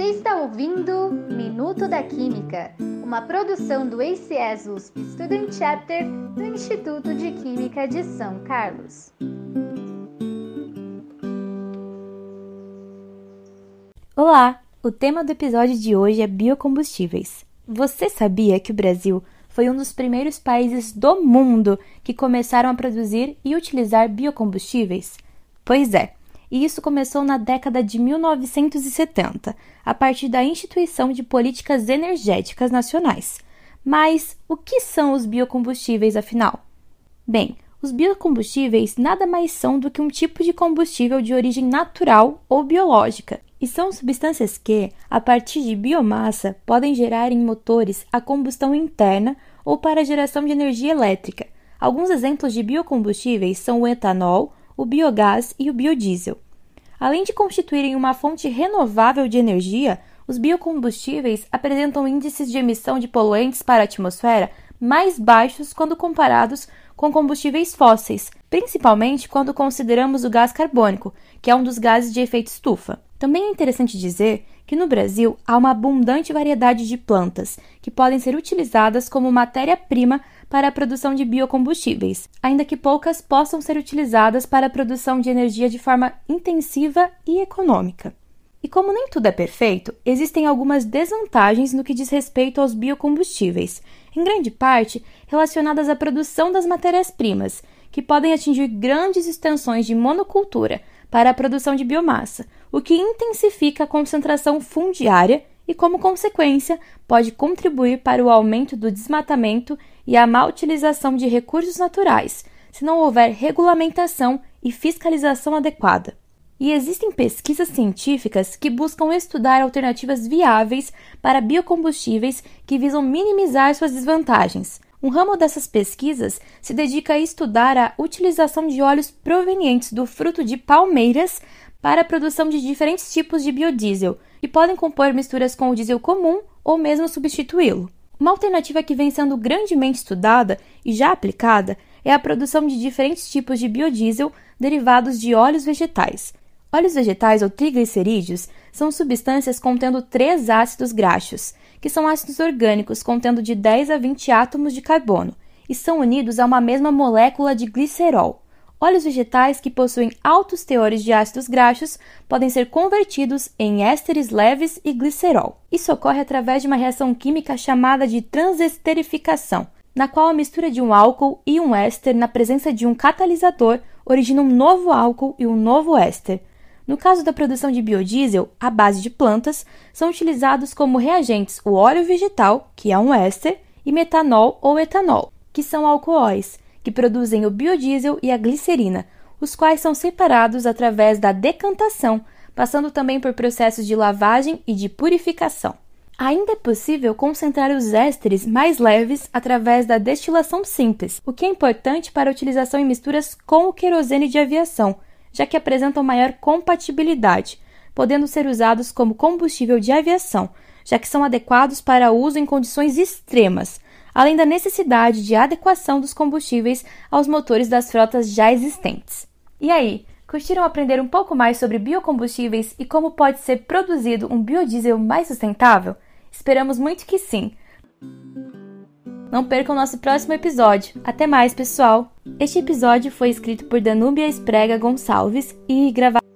Você está ouvindo Minuto da Química, uma produção do ACS USP Student Chapter do Instituto de Química de São Carlos. Olá! O tema do episódio de hoje é biocombustíveis. Você sabia que o Brasil foi um dos primeiros países do mundo que começaram a produzir e utilizar biocombustíveis? Pois é, e isso começou na década de 1970, a partir da instituição de políticas energéticas nacionais. Mas o que são os biocombustíveis, afinal? Bem, os biocombustíveis nada mais são do que um tipo de combustível de origem natural ou biológica, e são substâncias que, a partir de biomassa, podem gerar em motores a combustão interna ou para a geração de energia elétrica. Alguns exemplos de biocombustíveis são o etanol, o biogás e o biodiesel. Além de constituírem uma fonte renovável de energia, os biocombustíveis apresentam índices de emissão de poluentes para a atmosfera mais baixos quando comparados com combustíveis fósseis, principalmente quando consideramos o gás carbônico, que é um dos gases de efeito estufa. Também é interessante dizer que no Brasil há uma abundante variedade de plantas que podem ser utilizadas como matéria-prima para a produção de biocombustíveis, ainda que poucas possam ser utilizadas para a produção de energia de forma intensiva e econômica. E como nem tudo é perfeito, existem algumas desvantagens no que diz respeito aos biocombustíveis, em grande parte relacionadas à produção das matérias-primas, que podem atingir grandes extensões de monocultura para a produção de biomassa, o que intensifica a concentração fundiária e, como consequência, pode contribuir para o aumento do desmatamento e a má utilização de recursos naturais, se não houver regulamentação e fiscalização adequada. E existem pesquisas científicas que buscam estudar alternativas viáveis para biocombustíveis que visam minimizar suas desvantagens. Um ramo dessas pesquisas se dedica a estudar a utilização de óleos provenientes do fruto de palmeiras para a produção de diferentes tipos de biodiesel, que podem compor misturas com o diesel comum ou mesmo substituí-lo. Uma alternativa que vem sendo grandemente estudada e já aplicada é a produção de diferentes tipos de biodiesel derivados de óleos vegetais. Óleos vegetais ou triglicerídeos são substâncias contendo três ácidos graxos, que são ácidos orgânicos contendo de 10 a 20 átomos de carbono e são unidos a uma mesma molécula de glicerol. Óleos vegetais que possuem altos teores de ácidos graxos podem ser convertidos em ésteres leves e glicerol. Isso ocorre através de uma reação química chamada de transesterificação, na qual a mistura de um álcool e um éster na presença de um catalisador origina um novo álcool e um novo éster. No caso da produção de biodiesel, à base de plantas, são utilizados como reagentes o óleo vegetal, que é um éster, e metanol ou etanol, que são alcoóis que produzem o biodiesel e a glicerina, os quais são separados através da decantação, passando também por processos de lavagem e de purificação. Ainda é possível concentrar os ésteres mais leves através da destilação simples, o que é importante para a utilização em misturas com o querosene de aviação, já que apresentam maior compatibilidade, podendo ser usados como combustível de aviação, já que são adequados para uso em condições extremas, além da necessidade de adequação dos combustíveis aos motores das frotas já existentes. E aí, curtiram aprender um pouco mais sobre biocombustíveis e como pode ser produzido um biodiesel mais sustentável? Esperamos muito que sim! Não percam nosso próximo episódio. Até mais, pessoal! Este episódio foi escrito por Danúbia Esprega Gonçalves e gravado